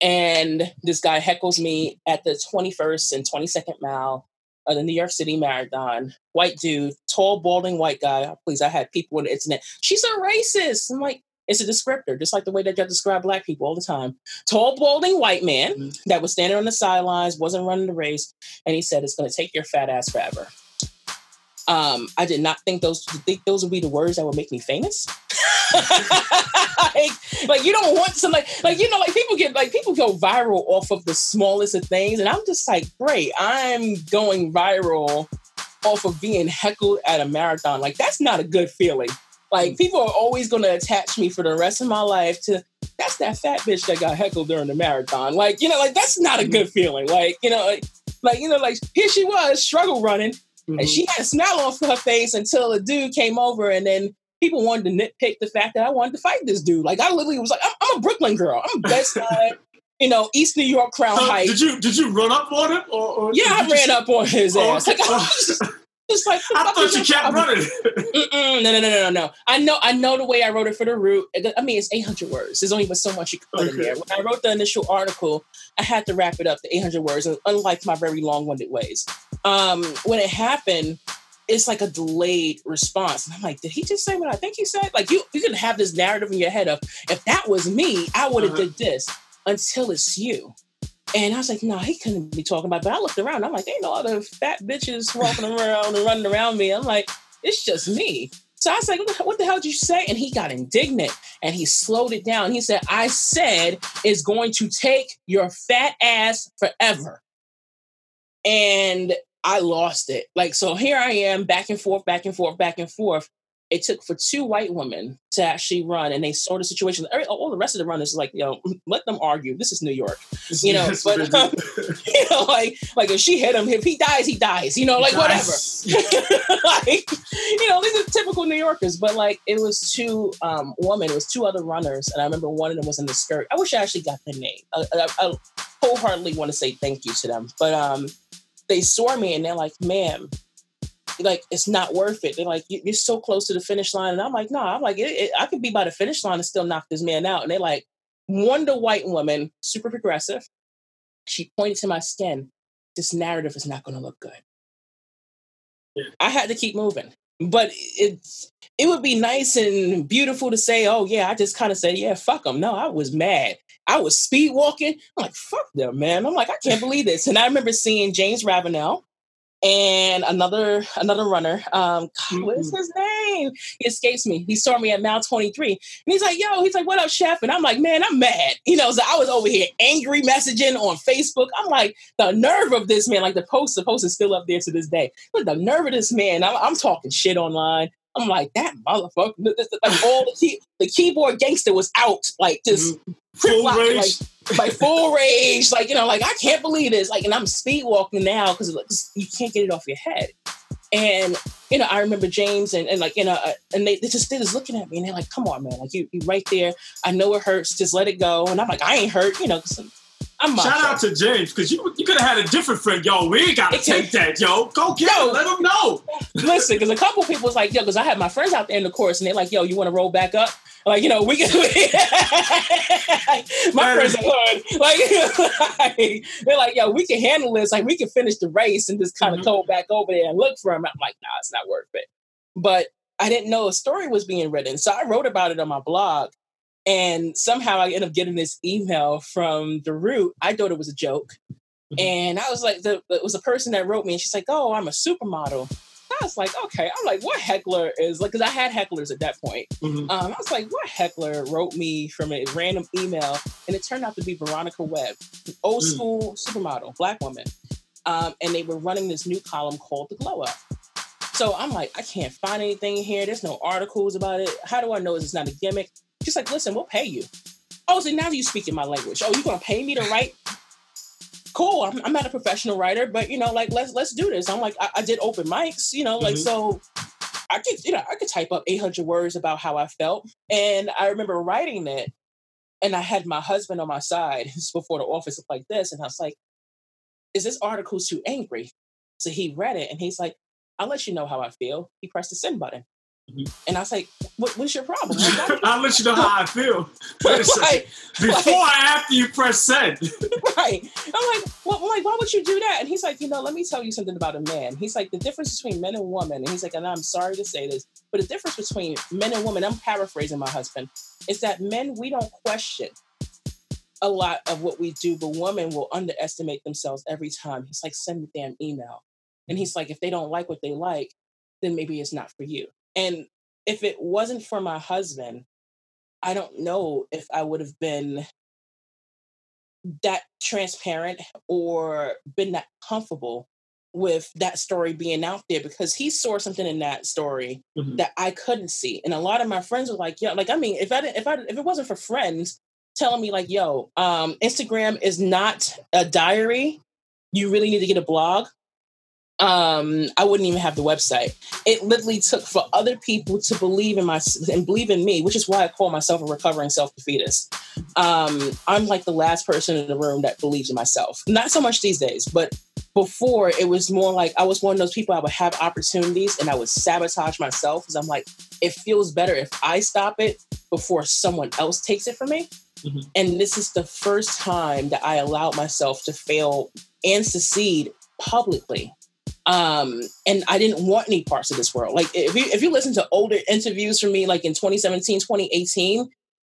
And this guy heckles me at the 21st and 22nd mile of the New York City Marathon. White dude, tall, balding white guy. Please, I had people on the internet. She's a racist. I'm like, it's a descriptor, just like the way that you describe black people all the time. Tall, balding white man mm-hmm. that was standing on the sidelines, wasn't running the race, and he said, "It's going to take your fat ass forever." Um, I did not think those think those would be the words that would make me famous. like, like, you don't want some like like you know like people get like people go viral off of the smallest of things, and I'm just like, great, I'm going viral off of being heckled at a marathon. Like that's not a good feeling. Like people are always going to attach me for the rest of my life to that's that fat bitch that got heckled during the marathon. Like you know, like that's not a good feeling. Like you know, like, like you know, like here she was struggle running Mm-hmm. And she had a smile on her face until a dude came over and then people wanted to nitpick the fact that I wanted to fight this dude. Like I literally was like, I'm, I'm a Brooklyn girl. I'm best side, you know, East New York Crown so Heights. Did you did you run up on him? Or, or yeah, I ran just... up on his oh, ass. Like, It's like I thought you kept running. no, no, no, no, no, no. I know, I know the way I wrote it for the root. I mean, it's 800 words. There's only but so much you can put in there. When I wrote the initial article, I had to wrap it up to 800 words, unlike my very long-winded ways. Um, when it happened, it's like a delayed response. And I'm like, did he just say what I think he said? Like you, you can have this narrative in your head of if that was me, I would have uh-huh. did this until it's you. And I was like, no, he couldn't be talking about. It. But I looked around. I'm like, ain't no other fat bitches walking around and running around me. I'm like, it's just me. So I was like, what the hell did you say? And he got indignant and he slowed it down. He said, I said it's going to take your fat ass forever. And I lost it. Like, so here I am, back and forth, back and forth, back and forth it took for two white women to actually run and they saw the situation. All the rest of the runners like you know let them argue. This is new york. You know but um, you know like like if she hit him if he dies he dies you know like whatever. Like you know these are typical new yorkers but like it was two um women it was two other runners and i remember one of them was in the skirt. I wish i actually got their name. I, I, I wholeheartedly want to say thank you to them but um they saw me and they're like ma'am like it's not worth it. They're like, you're so close to the finish line, and I'm like, no, I'm like, it, it, I could be by the finish line and still knock this man out. And they're like, Wonder White woman, super progressive. She pointed to my skin. This narrative is not going to look good. Yeah. I had to keep moving, but it's it would be nice and beautiful to say, oh yeah, I just kind of said, yeah, fuck them. No, I was mad. I was speed walking. I'm like, fuck them, man. I'm like, I can't believe this. And I remember seeing James Ravenel and another another runner. Um, God, what is his name? He escapes me. He saw me at mile 23. And he's like, yo, he's like, what up, chef? And I'm like, man, I'm mad. You know, so I was over here angry messaging on Facebook. I'm like, the nerve of this man, like the post, the post is still up there to this day. But the nerve of this man, I'm, I'm talking shit online. I'm like, that motherfucker. Like all the, key, the keyboard gangster was out, like just mm-hmm. full rage. Like, like full rage. Like, you know, like I can't believe this. Like, and I'm speed walking now because like, you can't get it off your head. And you know, I remember James and, and like you know, uh, and they, they just they just looking at me and they're like, "Come on, man! Like you, you right there. I know it hurts. Just let it go." And I'm like, "I ain't hurt," you know. I'm Shout out to James because you you could have had a different friend. Yo, we ain't gotta take that, yo. Go get yo, him. Let him know. Listen, because a couple people was like, yo, because I had my friends out there in the course, and they're like, yo, you want to roll back up? Like, you know, we can. my friends are hood. Like, they're like, yo, we can handle this. Like, we can finish the race and just kind of mm-hmm. go back over there and look for him. I'm like, nah, it's not worth it. But I didn't know a story was being written, so I wrote about it on my blog. And somehow I end up getting this email from the root. I thought it was a joke. Mm-hmm. And I was like, the, it was a person that wrote me, and she's like, "Oh, I'm a supermodel." I was like, okay. I'm like, what heckler is like? Because I had hecklers at that point. Mm-hmm. Um, I was like, what heckler wrote me from a random email, and it turned out to be Veronica Webb, old mm. school supermodel, black woman. Um, and they were running this new column called The Glow Up. So I'm like, I can't find anything here. There's no articles about it. How do I know it's not a gimmick? She's like, listen, we'll pay you. Oh, so now you're speaking my language. Oh, you're gonna pay me to write? Cool. I'm, I'm, not a professional writer, but you know, like let's let's do this. I'm like, I, I did open mics, you know, like mm-hmm. so. I could, you know, I could type up 800 words about how I felt, and I remember writing it, and I had my husband on my side before the office like this, and I was like, "Is this article too angry?" So he read it, and he's like, I'll let you know how I feel. He pressed the send button. Mm-hmm. And I was like, what, what's your problem? Like, I'll let you know how I feel. right, Before or after you press send. right. I'm like, well, I'm like, why would you do that? And he's like, you know, let me tell you something about a man. He's like, the difference between men and women, and he's like, and I'm sorry to say this, but the difference between men and women, I'm paraphrasing my husband, is that men, we don't question a lot of what we do, but women will underestimate themselves every time. He's like, send the damn email. And he's like, if they don't like what they like, then maybe it's not for you. And if it wasn't for my husband, I don't know if I would have been that transparent or been that comfortable with that story being out there because he saw something in that story mm-hmm. that I couldn't see. And a lot of my friends were like, "Yo, like I mean, if I didn't, if I if it wasn't for friends telling me like, yo, um, Instagram is not a diary. You really need to get a blog um, I wouldn't even have the website. It literally took for other people to believe in my and believe in me, which is why I call myself a recovering self defeatist. Um, I'm like the last person in the room that believes in myself. Not so much these days, but before it was more like I was one of those people I would have opportunities and I would sabotage myself because I'm like, it feels better if I stop it before someone else takes it from me. Mm-hmm. And this is the first time that I allowed myself to fail and succeed publicly um, and I didn't want any parts of this world. Like if you if you listen to older interviews from me, like in 2017, 2018,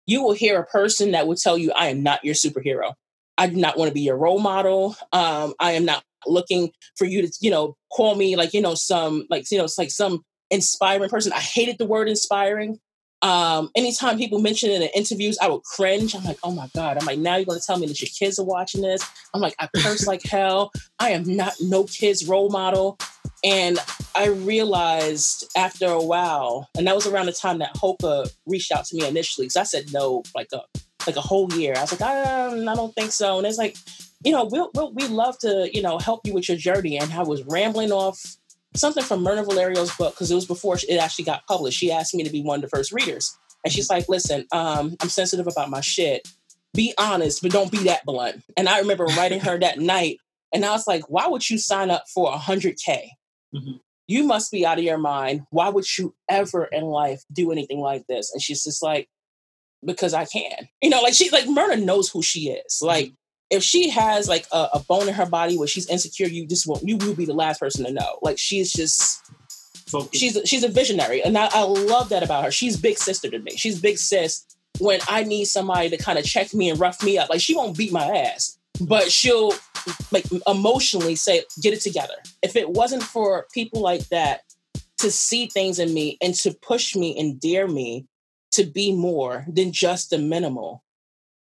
you will hear a person that will tell you, I am not your superhero. I do not want to be your role model. Um, I am not looking for you to, you know, call me like, you know, some like, you know, it's like some inspiring person. I hated the word inspiring. Um, anytime people mention it in interviews, I would cringe. I'm like, oh my God. I'm like, now you're going to tell me that your kids are watching this. I'm like, I curse like hell. I am not no kids role model. And I realized after a while, and that was around the time that Hoka reached out to me initially, because I said no like a like a whole year. I was like, I, I don't think so. And it's like, you know, we'll, we'll, we love to, you know, help you with your journey. And I was rambling off something from Mirna Valerio's book because it was before it actually got published. She asked me to be one of the first readers, and she's like, "Listen, um, I'm sensitive about my shit. Be honest, but don't be that blunt." And I remember writing her that night, and I was like, "Why would you sign up for a hundred k? Mm-hmm. You must be out of your mind. Why would you ever in life do anything like this?" And she's just like, "Because I can." You know, like she like Myrna knows who she is. Like if she has like a, a, bone in her body where she's insecure, you just won't. You will be the last person to know. Like she's just. Focus. She's a, she's a visionary, and I, I love that about her. She's big sister to me. She's big sis when I need somebody to kind of check me and rough me up. Like she won't beat my ass, but she'll like emotionally say, "Get it together." If it wasn't for people like that to see things in me and to push me and dare me to be more than just the minimal,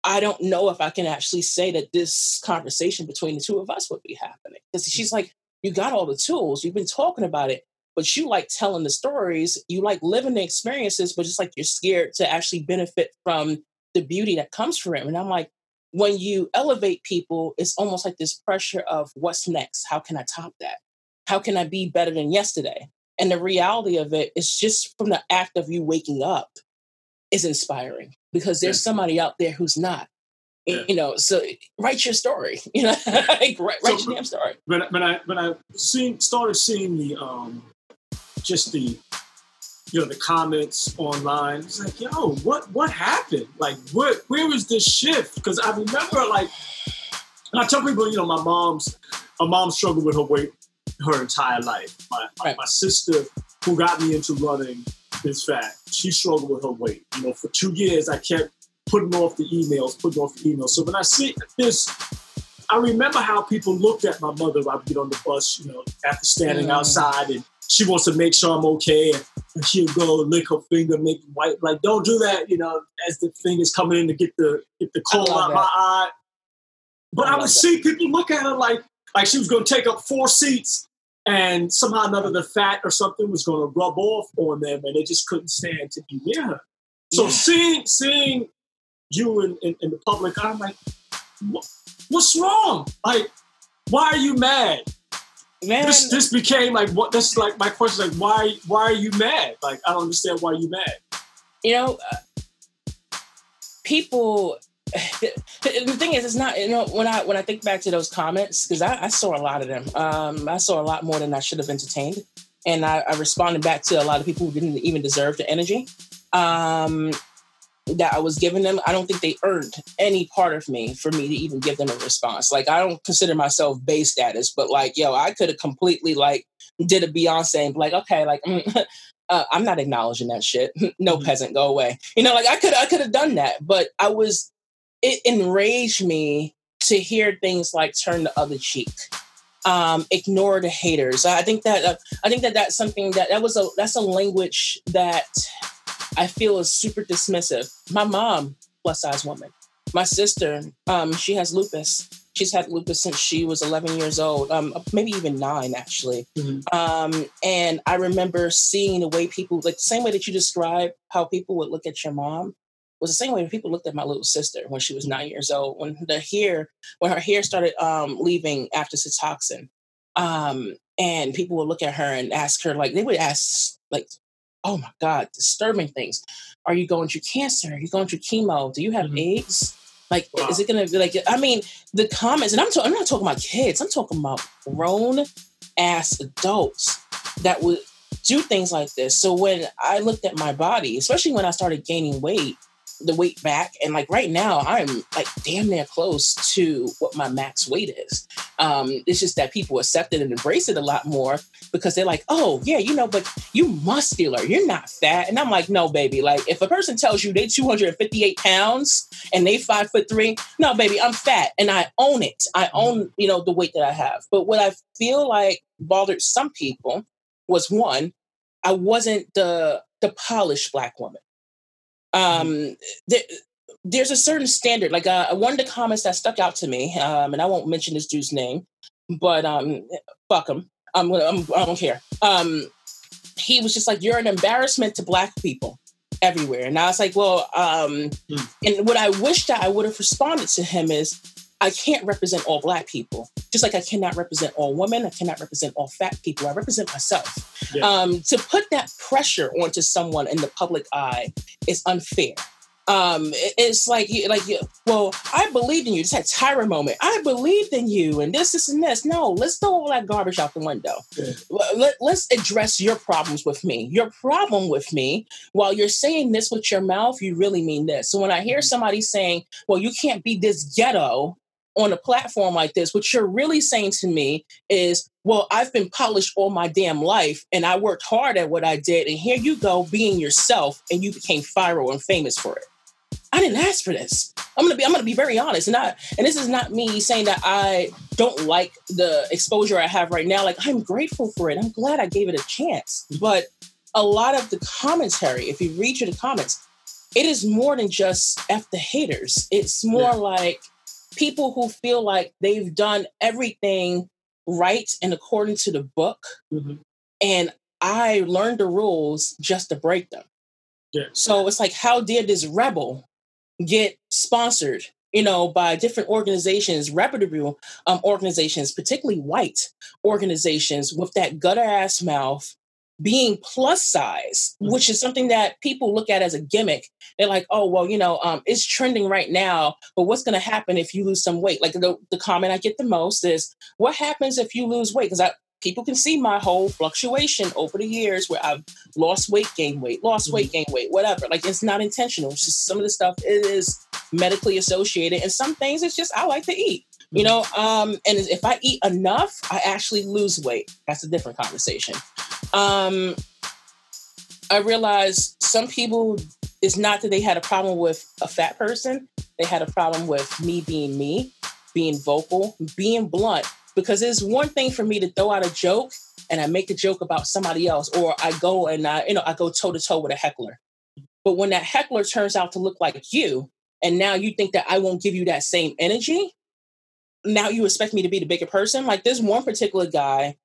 I don't know if I can actually say that this conversation between the two of us would be happening. Because mm. she's like, you got all the tools, you've been talking about it, but you like telling the stories, you like living the experiences, but just like you're scared to actually benefit from the beauty that comes from it. And I'm like, when you elevate people, it's almost like this pressure of what's next? How can I top that? How can I be better than yesterday? And the reality of it is just from the act of you waking up is inspiring because there's somebody out there who's not. Yeah. You know, so write your story. You know, like, write, write so, your damn story. When, when I when I seen started seeing the um just the you know the comments online, it's like, yo, what what happened? Like, what where was this shift? Because I remember like I tell people, you know, my mom's my mom struggled with her weight her entire life. My, right. my sister, who got me into running, is fat. She struggled with her weight. You know, for two years I kept putting off the emails, putting off the emails. So when I see this I remember how people looked at my mother. I would get on the bus, you know, after standing mm. outside, and she wants to make sure I'm okay, and, and she'll go lick her finger, make white. Like, don't do that, you know, as the finger's coming in to get the get the coal out that. my eye. But I, I would that. see people look at her like like she was going to take up four seats and somehow another the fat or something was going to rub off on them and they just couldn't stand to be near her. So yeah. seeing seeing you in, in, in, the public i'm like what, what's wrong? Like why are you mad? Man. This, this became like what this is like my question like why why are you mad? Like i don't understand why you mad. You know uh, people the thing is, it's not you know when I when I think back to those comments because I, I, saw a lot of them. Um, I saw a lot more than I should have entertained, and I, I responded back to a lot of people who didn't even deserve the energy um, that I was giving them. I don't think they earned any part of me for me to even give them a response. Like I don't consider myself base status, but like yo, I could have completely like did a Beyonce and be like, okay, like. Mm, uh, I'm not acknowledging that shit. no mm-hmm. peasant, go away. You know, like I could, I could have done that, but I was it enraged me to hear things like turn the other cheek um, ignore the haters. I think that uh, i think that that's something that that was a that's a language that i feel is super dismissive. My mom plus size woman. My sister um, she has lupus. She's had lupus since she was 11 years old um, maybe even nine actually. Mm-hmm. um, and i remember seeing the way people like the same way that you describe how people would look at your mom was the same way people looked at my little sister when she was nine years old. When the hair, when her hair started um, leaving after Cytoxan, um, and people would look at her and ask her, like they would ask, like, "Oh my God, disturbing things. Are you going through cancer? Are you going through chemo? Do you have mm-hmm. AIDS? Like, wow. is it going to be like? I mean, the comments, and I'm, to- I'm not talking about kids. I'm talking about grown ass adults that would do things like this. So when I looked at my body, especially when I started gaining weight, the weight back and like right now i'm like damn near close to what my max weight is um it's just that people accept it and embrace it a lot more because they're like oh yeah you know but you muscular you're not fat and i'm like no baby like if a person tells you they 258 pounds and they five foot three no baby i'm fat and i own it i mm-hmm. own you know the weight that i have but what i feel like bothered some people was one i wasn't the the polished black woman. Um, there, there's a certain standard. Like uh, one of the comments that stuck out to me, um, and I won't mention this dude's name, but um, fuck him. I'm, I'm, I don't care. Um, he was just like, "You're an embarrassment to Black people everywhere," and I was like, "Well," um, mm. and what I wish that I would have responded to him is, I can't represent all black people, just like I cannot represent all women. I cannot represent all fat people. I represent myself. Yeah. Um, to put that pressure onto someone in the public eye is unfair. Um, it's like, like, well, I believed in you. Just had Tyra moment. I believed in you, and this, this, and this. No, let's throw all that garbage out the window. Yeah. Let, let's address your problems with me. Your problem with me, while you're saying this with your mouth, you really mean this. So when I hear mm-hmm. somebody saying, "Well, you can't be this ghetto," on a platform like this, what you're really saying to me is, well, I've been polished all my damn life and I worked hard at what I did. And here you go being yourself and you became viral and famous for it. I didn't ask for this. I'm gonna be I'm gonna be very honest. And I and this is not me saying that I don't like the exposure I have right now. Like I'm grateful for it. I'm glad I gave it a chance. But a lot of the commentary, if you read through the comments, it is more than just F the haters. It's more yeah. like people who feel like they've done everything right and according to the book. Mm-hmm. And I learned the rules just to break them. Yeah. So it's like, how did this rebel get sponsored, you know, by different organizations, reputable um, organizations, particularly white organizations with that gutter ass mouth being plus size, mm-hmm. which is something that people look at as a gimmick. They're like, oh, well, you know, um, it's trending right now, but what's going to happen if you lose some weight? Like the, the comment I get the most is, what happens if you lose weight? Because I people can see my whole fluctuation over the years where I've lost weight, gained weight, lost mm-hmm. weight, gained weight, whatever. Like it's not intentional. It's just some of the stuff is medically associated, and some things it's just I like to eat you know um and if i eat enough i actually lose weight that's a different conversation um i realized some people it's not that they had a problem with a fat person they had a problem with me being me being vocal, being blunt. Because it's one thing for me to throw out a joke and I make a joke about somebody else, or I go and I, you know, I go toe to toe with a heckler. But when that heckler turns out to look like you, and now you think that I won't give you that same energy, now you expect me to be the bigger person. Like this one particular guy,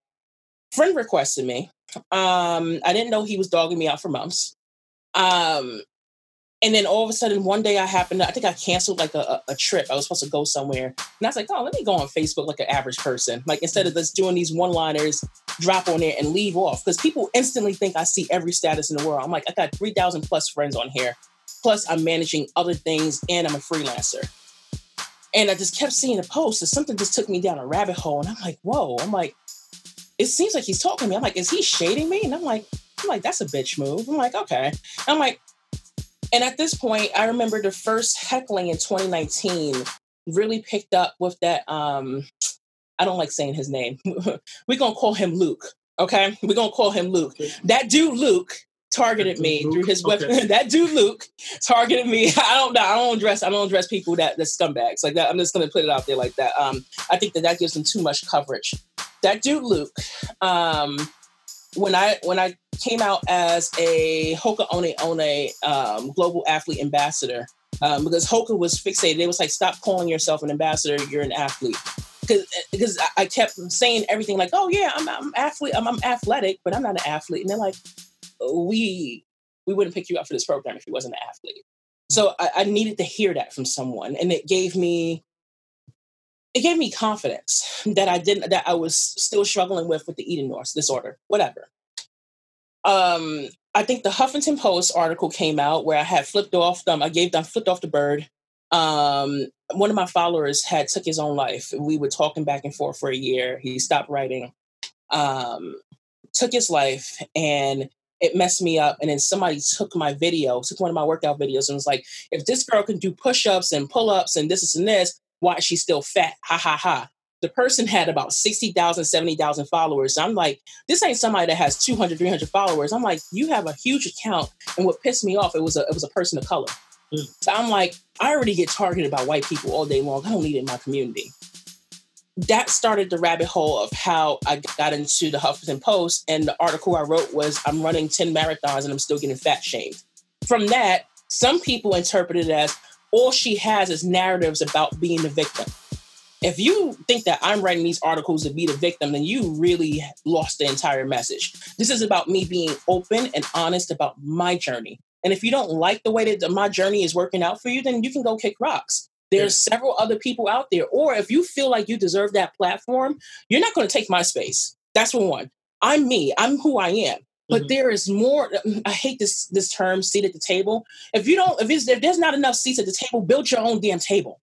friend requested me. Um, I didn't know he was dogging me out for months. Um, and then all of a sudden, one day I happened to, I think I canceled like a, a, trip. I was supposed to go somewhere. And I was like, oh, let me go on Facebook like an average person. Like instead of just doing these one liners, drop on there and leave off. Because people instantly think I see every status in the world. I'm like, I got 3,000 plus friends on here. Plus, I'm managing other things and I'm a freelancer. And I just kept seeing the posts and something just took me down a rabbit hole. And I'm like, whoa, I'm like, it seems like he's talking to me. I'm like, is he shading me? And I'm like, I'm like, that's a bitch move. I'm like, okay. I'm like, and at this point, I remember the first heckling in 2019 really picked up with that. Um, I don't like saying his name. We're gonna call him Luke. Okay, we're gonna call him Luke. That dude Luke targeted me Luke? through his weapon. Okay. that dude Luke targeted me. I don't. Know. I don't address. I don't address people that that scumbags like that. I'm just gonna put it out there like that. Um, I think that that gives them too much coverage. That dude Luke. Um, when I when I came out as a Hoka One One um, global athlete ambassador, um, because Hoka was fixated. It was like, stop calling yourself an ambassador. You're an athlete. Because because I kept saying everything like, oh yeah, I'm I'm athlete. I'm, I'm athletic, but I'm not an athlete. And they're like, we we wouldn't pick you up for this program if you wasn't an athlete. So I, I needed to hear that from someone, and it gave me it gave me confidence that I didn't that I was still struggling with with the eating disorder, whatever. Um, I think the Huffington Post article came out where I had flipped off them. I gave them flipped off the bird. Um, one of my followers had took his own life. We were talking back and forth for a year. He stopped writing, um, took his life, and it messed me up. And then somebody took my video, took one of my workout videos, and was like, "If this girl can do push-ups and pull-ups and this, this, and this, why is she still fat? Ha ha ha." The person had about 60,000, 70,000 followers. I'm like, this ain't somebody that has 200, 300 followers. I'm like, you have a huge account. And what pissed me off, it was a, it was a person of color. Mm. So I'm like, I already get targeted by white people all day long. I don't need it in my community. That started the rabbit hole of how I got into the Huffington Post. And the article I wrote was, I'm running 10 marathons and I'm still getting fat shamed. From that, some people interpreted it as, all she has is narratives about being the victim. If you think that I'm writing these articles to be the victim, then you really lost the entire message. This is about me being open and honest about my journey. And if you don't like the way that my journey is working out for you, then you can go kick rocks. There's several other people out there. Or if you feel like you deserve that platform, you're not going to take my space. That's for one. I'm me. I'm who I am. But mm-hmm. there is more. I hate this this term, seat at the table. If you don't, if, it's, if there's not enough seats at the table, build your own damn table.